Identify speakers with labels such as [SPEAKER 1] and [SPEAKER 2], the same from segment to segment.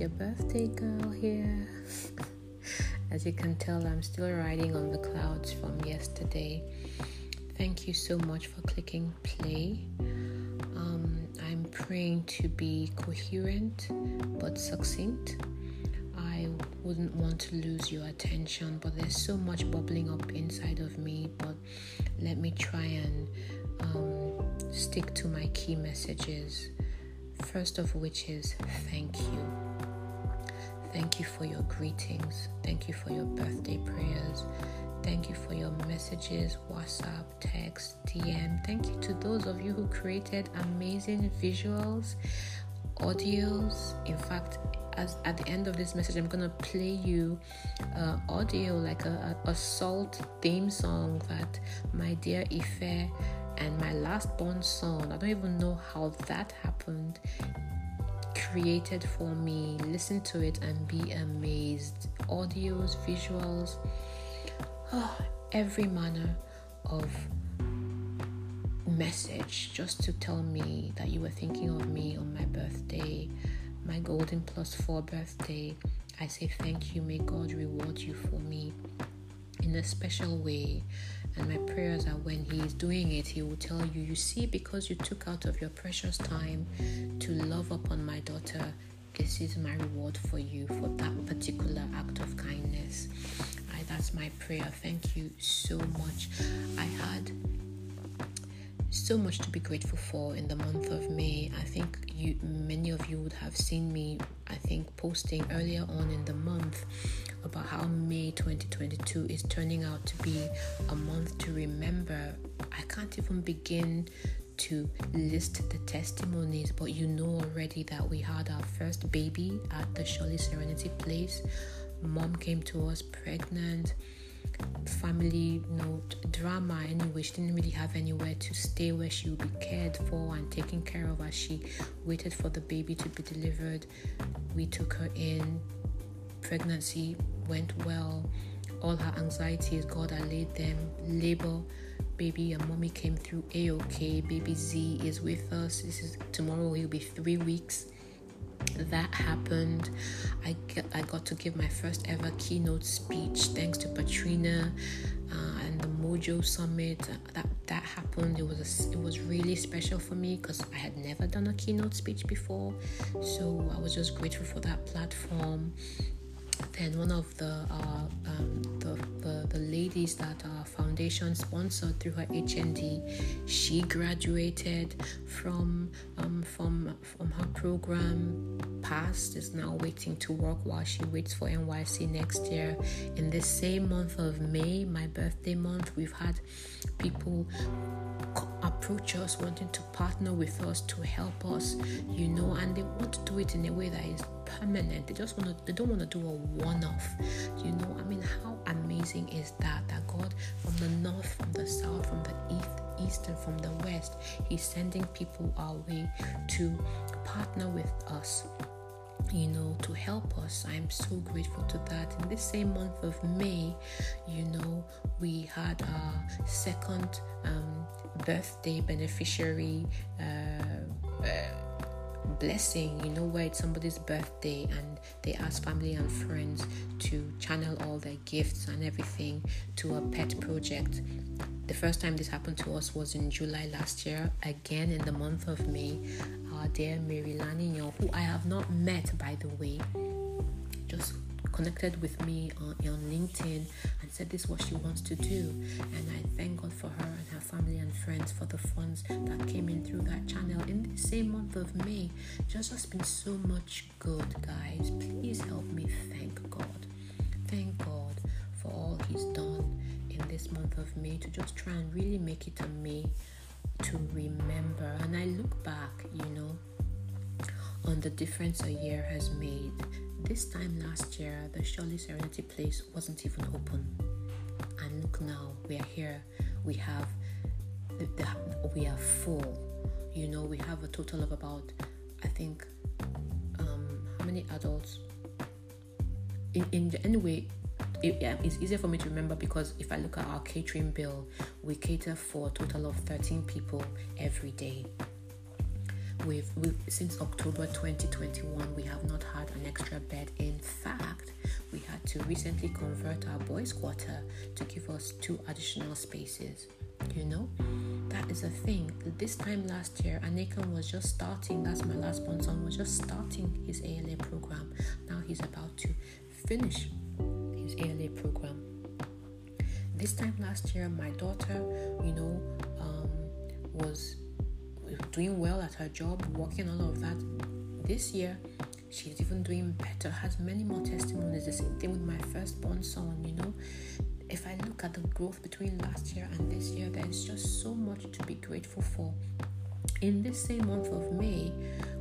[SPEAKER 1] your birthday girl here. As you can tell, I'm still riding on the clouds from yesterday. Thank you so much for clicking play. Um, I'm praying to be coherent but succinct. I wouldn't want to lose your attention, but there's so much bubbling up inside of me. But let me try and um, stick to my key messages. First of which is thank you. Thank you for your greetings. Thank you for your birthday prayers. Thank you for your messages, WhatsApp, text, DM. Thank you to those of you who created amazing visuals, audios. In fact, as at the end of this message, I'm gonna play you uh, audio like a, a, a salt theme song that my dear Ife and my last born son. I don't even know how that happened created for me. Listen to it and be amazed. Audios, visuals, oh, every manner of message just to tell me that you were thinking of me on my birthday, my golden plus four birthday. I say thank you. May God reward you for me in a special way. And my prayers are when He is doing it, He will tell you, You see, because you took out of your precious time to love upon my daughter, this is my reward for you for that particular act of kindness. I, that's my prayer. Thank you so much. I had so much to be grateful for in the month of May. I think you many of you would have seen me I think posting earlier on in the month about how May 2022 is turning out to be a month to remember. I can't even begin to list the testimonies, but you know already that we had our first baby at the Shirley Serenity Place. Mom came to us pregnant family you know drama anyway she didn't really have anywhere to stay where she would be cared for and taken care of as she waited for the baby to be delivered. We took her in. Pregnancy went well. All her anxieties god allayed them labor. Baby and mommy came through a-ok baby z is with us. This is tomorrow he'll be three weeks that happened. I, get, I got to give my first ever keynote speech thanks to Patrina uh, and the Mojo Summit. That that happened. It was a, it was really special for me because I had never done a keynote speech before, so I was just grateful for that platform then one of the, uh, um, the, the, the ladies that our foundation sponsored through her HND, she graduated from um, from from her program. Passed is now waiting to work while she waits for NYSC next year. In the same month of May, my birthday month, we've had people approach us wanting to partner with us to help us, you know, and they want to do it in a way that is permanent. They just want to they don't want to do a one-off. You know, I mean how amazing is that that God from the north, from the south, from the east east and from the west he's sending people our way to partner with us you know, to help us. I'm so grateful to that. In this same month of May, you know, we had our second um, birthday beneficiary. Uh, uh, blessing, you know, where it's somebody's birthday and they ask family and friends to channel all their gifts and everything to a pet project. The first time this happened to us was in July last year, again in the month of May. Our dear Mary Lanignon, who I have not met by the way, just connected with me on, on LinkedIn and said this is what she wants to do. And I thank God for her and her family and friends for the funds that came in through that channel in the same month of May. Just has been so much good, guys. Please help me thank God. Thank God for all He's done in this month of May to just try and really make it a May to remember. And I look back, you know, on the difference a year has made this time last year, the Shirley Serenity Place wasn't even open. And look now, we are here. We have, we are full. You know, we have a total of about, I think, um, how many adults? In, in anyway, it, yeah, it's easier for me to remember because if I look at our catering bill, we cater for a total of 13 people every day. We've, we've since October 2021 we have not had an extra bed. In fact, we had to recently convert our boys' quarter to give us two additional spaces. You know, that is a thing. This time last year, Anekan was just starting. That's my last born son was just starting his ALA program. Now he's about to finish his ALA program. This time last year, my daughter, you know, um, was doing well at her job, working all of that. This year, she's even doing better, has many more testimonies. The same thing with my firstborn son, you know. If I look at the growth between last year and this year, there's just so much to be grateful for. In this same month of May,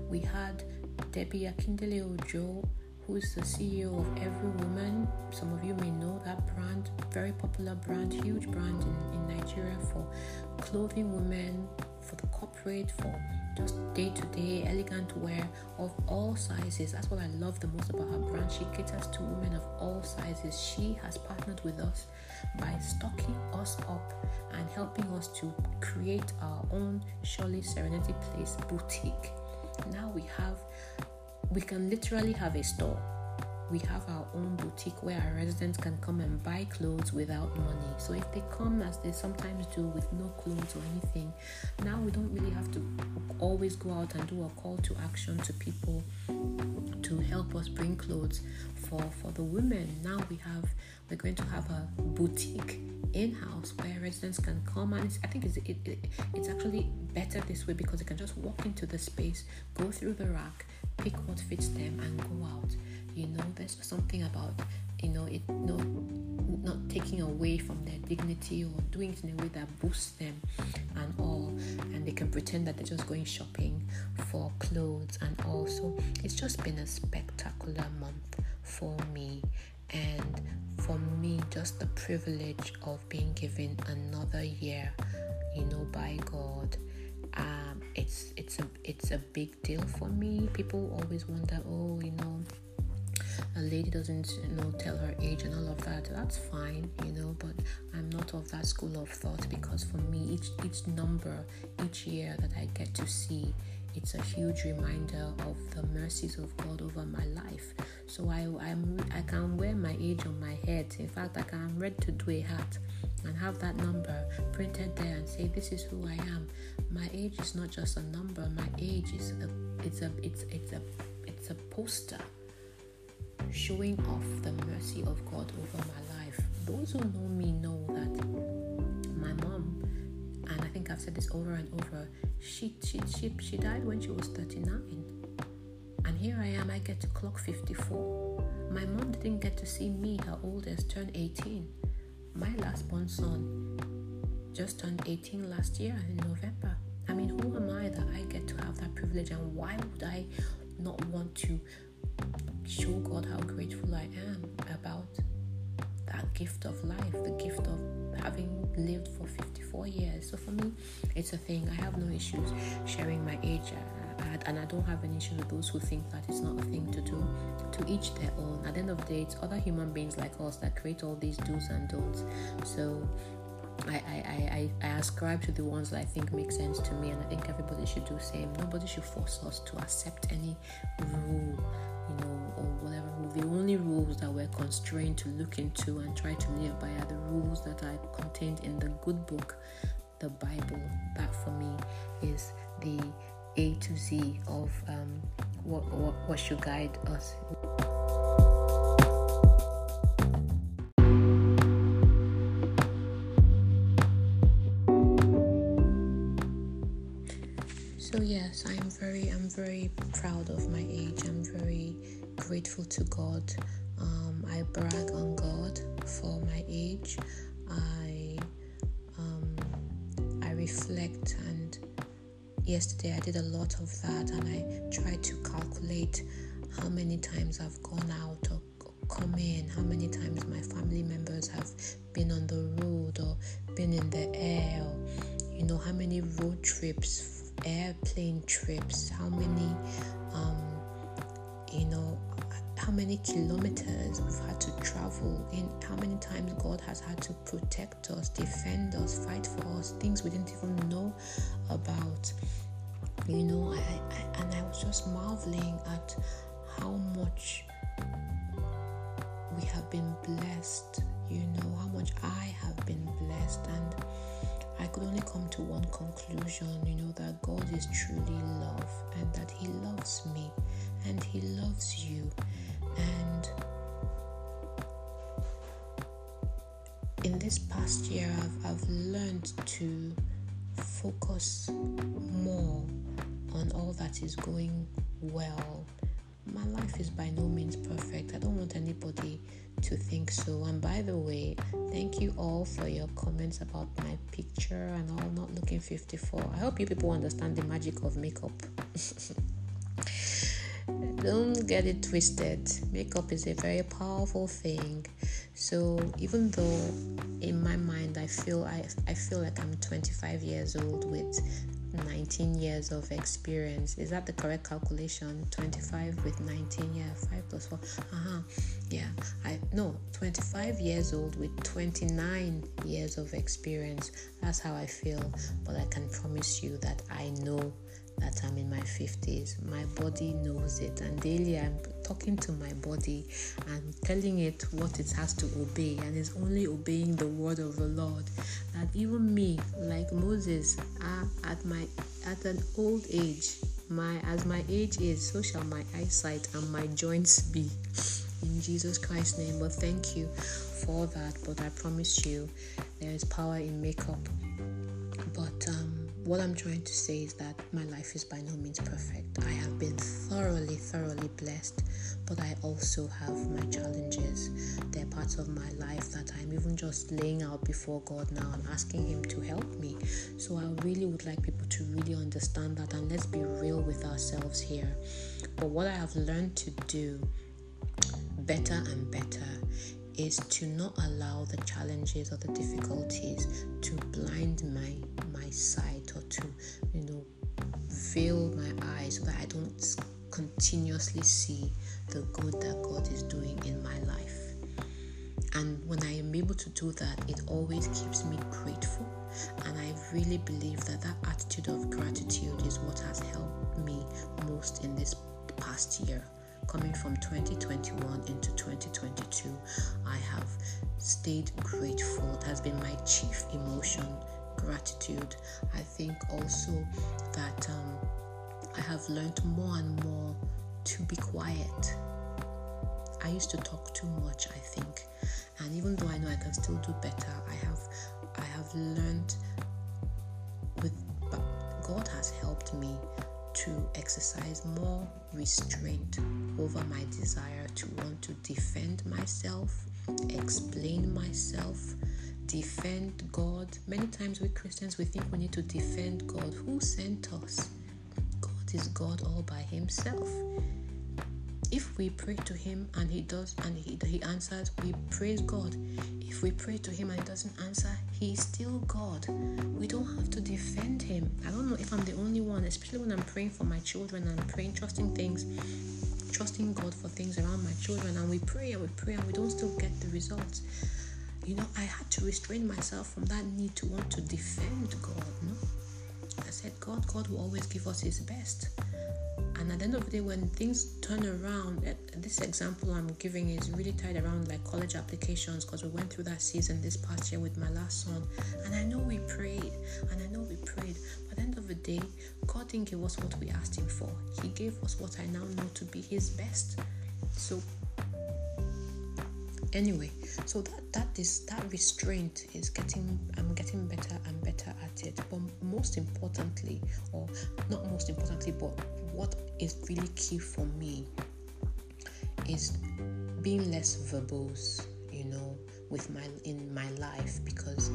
[SPEAKER 1] we had Debbie Akindele Ojo who is the CEO of Every Woman. Some of you may know that brand, very popular brand, huge brand in, in Nigeria for clothing women, for the corporate, for just day to day elegant wear of all sizes. That's what I love the most about her brand. She caters to women of all sizes. She has partnered with us by stocking us up and helping us to create our own Shirley Serenity Place boutique. Now we have we can literally have a store. We have our own boutique where our residents can come and buy clothes without money. So if they come as they sometimes do with no clothes or anything, now we don't really have to always go out and do a call to action to people to help us bring clothes for for the women. Now we have we're going to have a boutique in-house where residents can come and I think it's, it, it, it's actually better this way because they can just walk into the space, go through the rack, pick what fits them and go out you know there's something about you know it not not taking away from their dignity or doing it in a way that boosts them and all. And they can pretend that they're just going shopping for clothes and all. So it's just been a spectacular month for me. And for me just the privilege of being given another year you know by god um, it's it's a it's a big deal for me. People always wonder, oh, you know, a lady doesn't you know tell her age and all of that. That's fine, you know, but I'm not of that school of thought because for me, each each number, each year that I get to see it's a huge reminder of the mercies of God over my life. So I I'm, I can wear my age on my head. In fact, I can ready to do a hat and have that number printed there and say this is who I am. My age is not just a number. My age is a it's a it's it's a it's a poster showing off the mercy of God over my life. Those who know me know that my mom and I think I've said this over and over. She she she she died when she was 39. And here I am, I get to clock 54. My mom didn't get to see me, her oldest, turn 18 my last born son just turned 18 last year in November. I mean, who am I that I get to have that privilege, and why would I not want to show God how grateful I am about that gift of life, the gift of having lived for 54 years? So for me, it's a thing. I have no issues sharing my age. Uh, and I don't have an issue with those who think that it's not a thing to do. To each their own. At the end of the day, it's other human beings like us that create all these do's and don'ts. So I, I, I, I ascribe to the ones that I think make sense to me, and I think everybody should do the same. Nobody should force us to accept any rule, you know, or whatever rule. The only rules that we're constrained to look into and try to live by are the rules that are contained in the good book, the Bible. That for me is the a to Z of um, what, what, what should guide us. Very proud of my age. I'm very grateful to God. Um, I brag on God for my age. I um, I reflect and yesterday I did a lot of that and I tried to calculate how many times I've gone out or come in, how many times my family members have been on the road or been in the air, or, you know, how many road trips, airplane trips, how many, um, you know, how many kilometers we've had to travel and how many times god has had to protect us defend us fight for us things we didn't even know about. You know, I, I and I was just marveling at how much we have been blessed, you know, how much I have been blessed. And I could only come to one conclusion, you know, that God is truly love and that He loves me and He loves you. And in this past year, I've, I've learned to focus more on all that is going well. My life is by no means perfect. I don't want anybody to think so. And by the way, thank you all for your comments about my picture and all not looking 54. I hope you people understand the magic of makeup. don't get it twisted. Makeup is a very powerful thing. So even though in my mind I feel I, I feel like I'm 25 years old with 19 years of experience. Is that the correct calculation? 25 with 19, yeah, 5 plus 4. Uh-huh. Yeah. I no, 25 years old with 29 years of experience. That's how I feel, but I can promise you that I know that I'm in my 50s. My body knows it, and daily I'm talking to my body and telling it what it has to obey, and it's only obeying the word of the Lord. That even me, like Moses, uh, at my at an old age, my as my age is, so shall my eyesight and my joints be. In Jesus Christ's name, but thank you for that. But I promise you, there is power in makeup. But um, what I'm trying to say is that my life is by no means perfect. I have been thoroughly, thoroughly blessed, but I also have my challenges. They're parts of my life that I'm even just laying out before God now and asking Him to help me. So I really would like people to really understand that and let's be real with ourselves here. But what I have learned to do better and better is to not allow the challenges or the difficulties to blind my my sight or to you know veil my eyes so that I don't continuously see the good that God is doing in my life. And when I am able to do that, it always keeps me grateful. And I really believe that that attitude of gratitude is what has helped me most in this past year coming from 2021 into 2022, I have stayed grateful. It has been my chief emotion, gratitude. I think also that um, I have learned more and more to be quiet. I used to talk too much, I think, and even though I know I can still do better, I have I have learned with God has helped me to exercise more restraint over my desire to want to defend myself, explain myself, defend God. Many times we Christians we think we need to defend God. Who sent us? Is God all by himself. If we pray to him and he does and he, he answers, we praise God. If we pray to him and he doesn't answer, he's still God. We don't have to defend him. I don't know if I'm the only one, especially when I'm praying for my children and I'm praying, trusting things, trusting God for things around my children, and we pray and we pray and we don't still get the results. You know, I had to restrain myself from that need to want to defend God. No? I said, God, God will always give us his best. And at the end of the day, when things turn around, this example I'm giving is really tied around like college applications because we went through that season this past year with my last son. And I know we prayed, and I know we prayed. But at the end of the day, God didn't give us what we asked Him for. He gave us what I now know to be His best. So anyway so that that is that restraint is getting i'm getting better and better at it. But most importantly or not most importantly but what is really key for me is being less verbose, you know, with my in my life because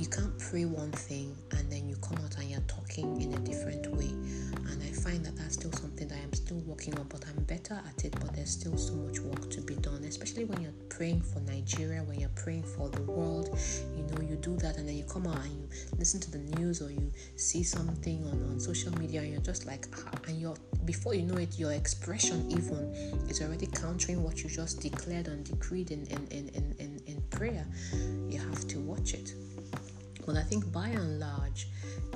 [SPEAKER 1] you can't pray one thing and then you come out and you're talking in a different way. And I find that that's still something that I'm still working on, but I'm better at it. But there's still so much work to be done, especially when you're praying for Nigeria, when you're praying for the world. You know, you do that and then you come out and you listen to the news or you see something on, on social media and you're just like, ah, and you're before you know it, your expression even is already countering what you just declared and decreed in, in, in, in, in, in prayer. You have to watch it. But I think by and large,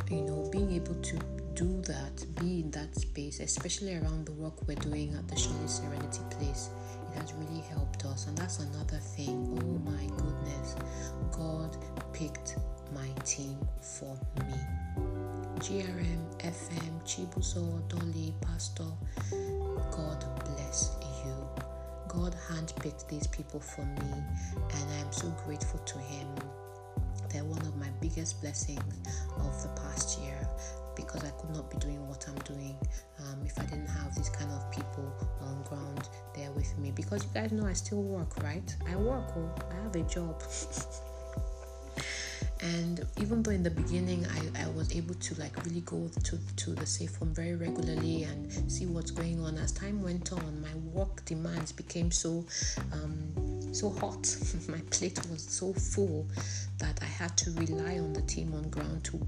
[SPEAKER 1] you know, being able to do that, be in that space, especially around the work we're doing at the Shirley Serenity Place. It has really helped us, and that's another thing. Oh my goodness, God picked my team for me. GRM, FM, Chibuzo, Dolly, Pastor, God bless you. God handpicked these people for me, and I am so grateful to Him. They're one of my biggest blessings of the past year because I could not be doing what I'm doing um, if I didn't have these kind of people on ground there with me. Because you guys know I still work, right? I work, oh, I have a job. and even though in the beginning I, I was able to like really go to, to the safe home very regularly and see what's going on as time went on my work demands became so um, so hot my plate was so full that i had to rely on the team on ground to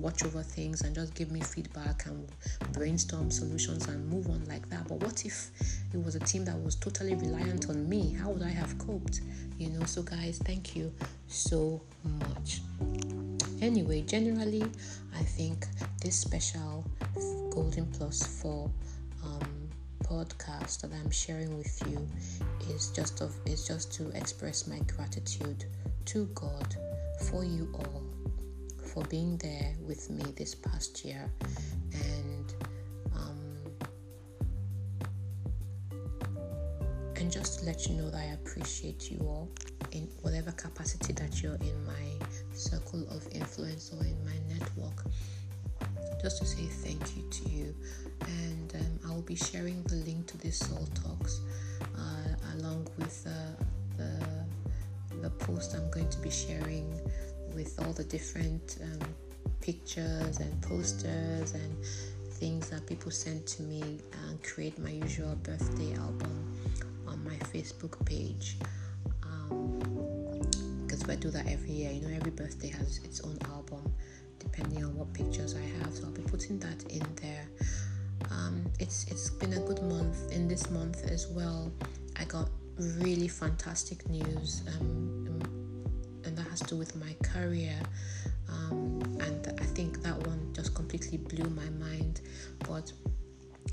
[SPEAKER 1] watch over things and just give me feedback and brainstorm solutions and move on like that. But what if it was a team that was totally reliant on me? How would I have coped? You know, so guys, thank you so much. Anyway, generally, I think this special Golden Plus 4 um, podcast that I'm sharing with you is just of is just to express my gratitude to God for you all for being there with me this past year. And um, and just to let you know that I appreciate you all in whatever capacity that you're in my circle of influence or in my network just to say thank you to you and um, I'll be sharing the link to this soul talks uh, along with uh, the the post I'm going to be sharing with all the different um, pictures and posters and things that people send to me and create my usual birthday album on my Facebook page. Because um, I do that every year. You know, every birthday has its own album depending on what pictures I have. So I'll be putting that in there. Um, it's it's been a good month. In this month as well, I got really fantastic news. Um, and that has to do with my career. Um, and I think that one just completely blew my mind. But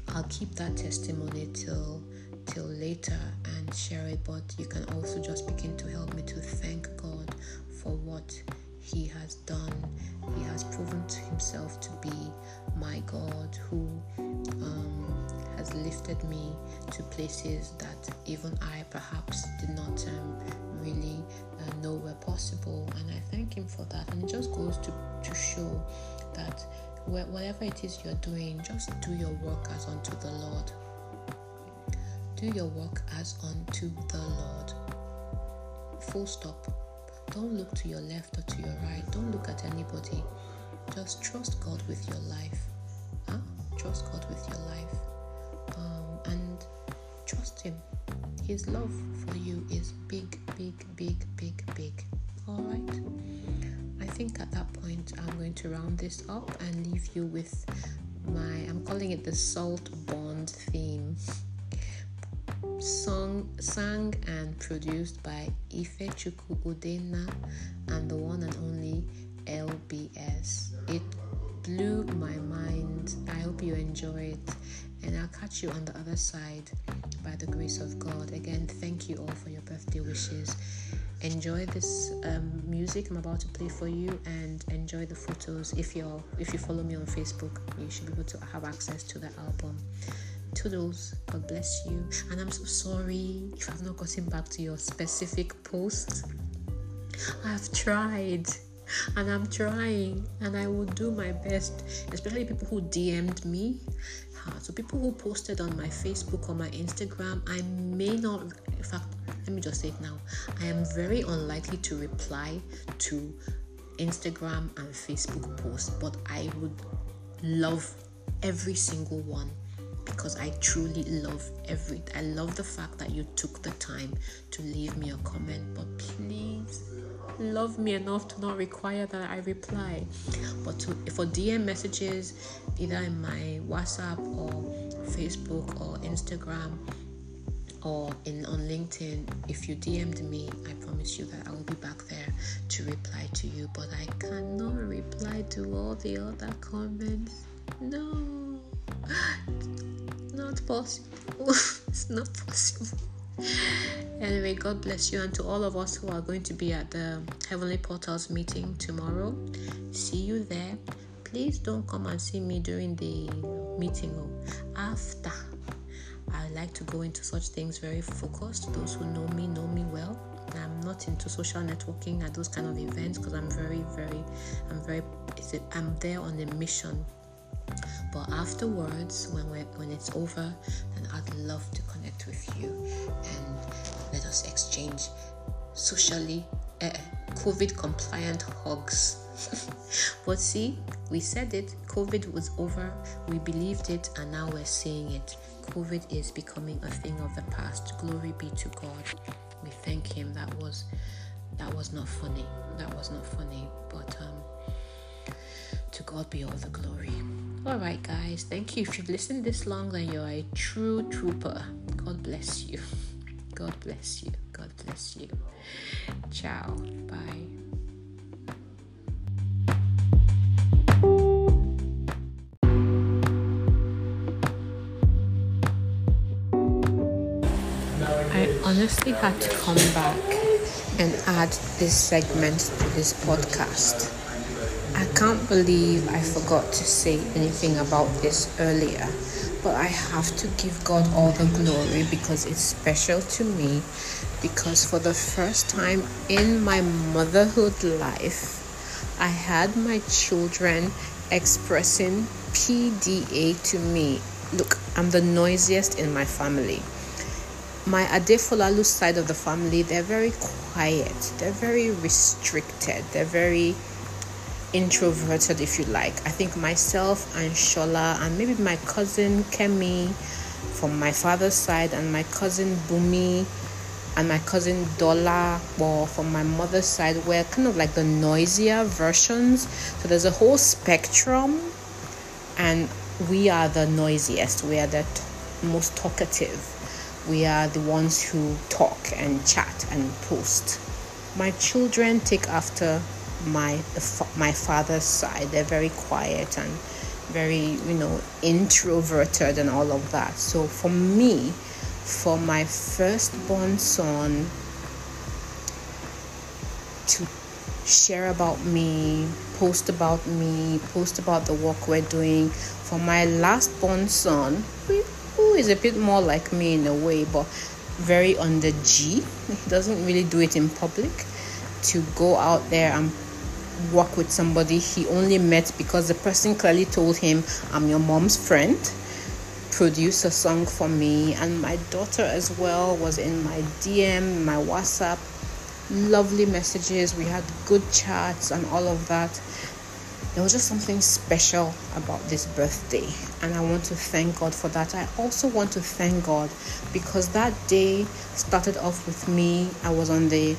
[SPEAKER 1] I'll keep that testimony till till later and share it. But you can also just begin to help me to thank God for what He has done. He has proven to Himself to be my God who um, has lifted me to places that even I perhaps did not um, really uh, know were possible. And I thank Him for that. And it just goes to, to show that whatever it is you're doing, just do your work as unto the Lord. Do your work as unto the Lord. Full stop. Don't look to your left or to your right. Don't look at anybody. Just trust God with your life. Huh? Trust God with your life. Um, and trust Him. His love for you is big, big, big, big, big. All right. I think at that point I'm going to round this up and leave you with my I'm calling it the salt bond theme. Song sang and produced by Ifechuku Udena and the one and only LBS. It blew my mind. I hope you enjoy it and I'll catch you on the other side by the grace of God. Again, thank you all for your birthday wishes. Enjoy this um, music I'm about to play for you, and enjoy the photos. If you if you follow me on Facebook, you should be able to have access to the album. Toodles, God bless you. And I'm so sorry if I've not gotten back to your specific post. I've tried and I'm trying and I will do my best, especially people who DM'd me so people who posted on my Facebook or my Instagram, I may not. In fact, let me just say it now. I am very unlikely to reply to Instagram and Facebook posts, but I would love every single one because I truly love every I love the fact that you took the time to leave me a comment but please love me enough to not require that I reply. But to, for DM messages, either in my WhatsApp or Facebook or Instagram or in on LinkedIn, if you DM'd me, I promise you that I will be back there to reply to you. But I cannot reply to all the other comments. Possible. it's not possible. Anyway, God bless you, and to all of us who are going to be at the Heavenly Portals meeting tomorrow, see you there. Please don't come and see me during the meeting. Oh, after. I like to go into such things very focused. Those who know me know me well. I'm not into social networking at those kind of events because I'm very, very, I'm very, I'm there on a mission. But afterwards, when we when it's over, then I'd love to connect with you and let us exchange socially uh, COVID compliant hugs. but see, we said it. COVID was over. We believed it, and now we're seeing it. COVID is becoming a thing of the past. Glory be to God we thank him that was that was not funny that was not funny but um to god be all the glory all right guys. Thank you. If you've listened this long then you're a true trooper. God bless you. God bless you. God bless you. Ciao. Bye. I honestly had to come back and add this segment to this podcast. I can't believe I forgot to say anything about this earlier, but I have to give God all the glory because it's special to me. Because for the first time in my motherhood life, I had my children expressing PDA to me. Look, I'm the noisiest in my family my Adefolalu side of the family, they're very quiet, they're very restricted, they're very introverted, if you like. I think myself and Shola, and maybe my cousin Kemi from my father's side, and my cousin Bumi, and my cousin Dola, or from my mother's side, were kind of like the noisier versions. So there's a whole spectrum, and we are the noisiest, we are the t- most talkative we are the ones who talk and chat and post. My children take after my my father's side. They're very quiet and very, you know, introverted and all of that. So for me, for my firstborn son to share about me, post about me, post about the work we're doing. For my last born son, who is a bit more like me in a way, but very the G. He doesn't really do it in public. To go out there and work with somebody he only met because the person clearly told him, I'm your mom's friend. Produce a song for me, and my daughter as well was in my DM, my WhatsApp. Lovely messages. We had good chats and all of that there was just something special about this birthday and i want to thank god for that i also want to thank god because that day started off with me i was on the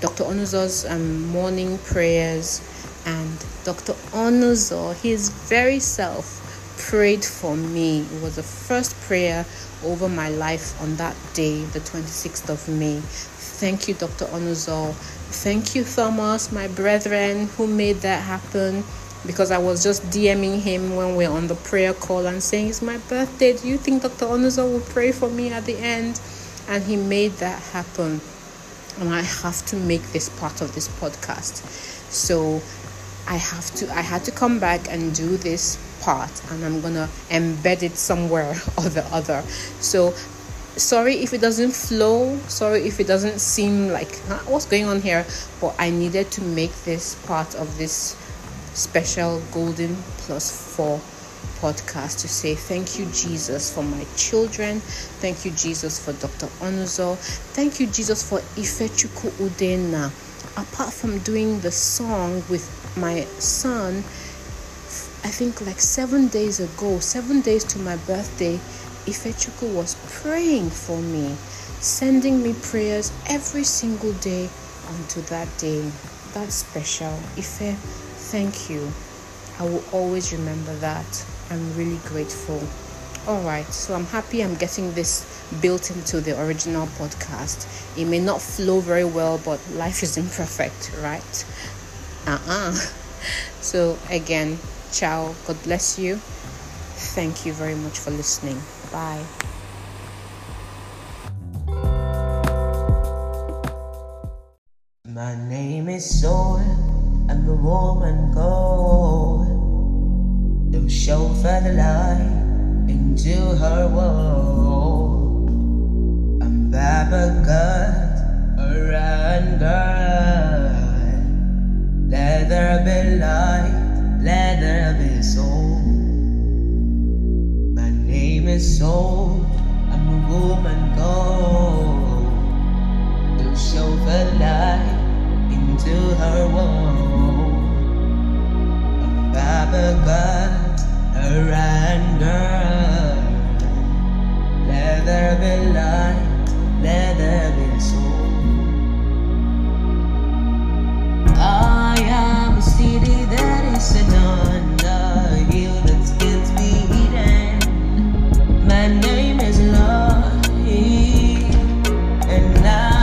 [SPEAKER 1] dr onuzo's um, morning prayers and dr onuzo his very self prayed for me it was the first prayer over my life on that day the 26th of may thank you dr onuzo thank you thomas my brethren who made that happen because I was just DMing him when we are on the prayer call and saying, It's my birthday. Do you think Dr. Onuzo will pray for me at the end? And he made that happen. And I have to make this part of this podcast. So I have to I had to come back and do this part and I'm gonna embed it somewhere or the other. So sorry if it doesn't flow sorry if it doesn't seem like what's going on here but i needed to make this part of this special Golden Plus 4 podcast to say thank you, Jesus, for my children. Thank you, Jesus, for Dr. Onuzo. Thank you, Jesus, for Ifechuku Udena. Apart from doing the song with my son, I think like seven days ago, seven days to my birthday, Ifechuku was praying for me, sending me prayers every single day until that day. That's special. Ife Thank you. I will always remember that. I'm really grateful. All right, so I'm happy I'm getting this built into the original podcast. It may not flow very well, but life is imperfect, right? Uh uh-uh. uh So, again, ciao. God bless you. Thank you very much for listening. Bye.
[SPEAKER 2] My name is Soul, woman. To show further light into her world. I'm Baba God, a run girl. Let there be light, let there be soul. My name is Soul, I'm a woman gold. To show the light into her world. Babylon, her anger. Let there be light, let there be soul. I am a city that is a on. My name is and I'm.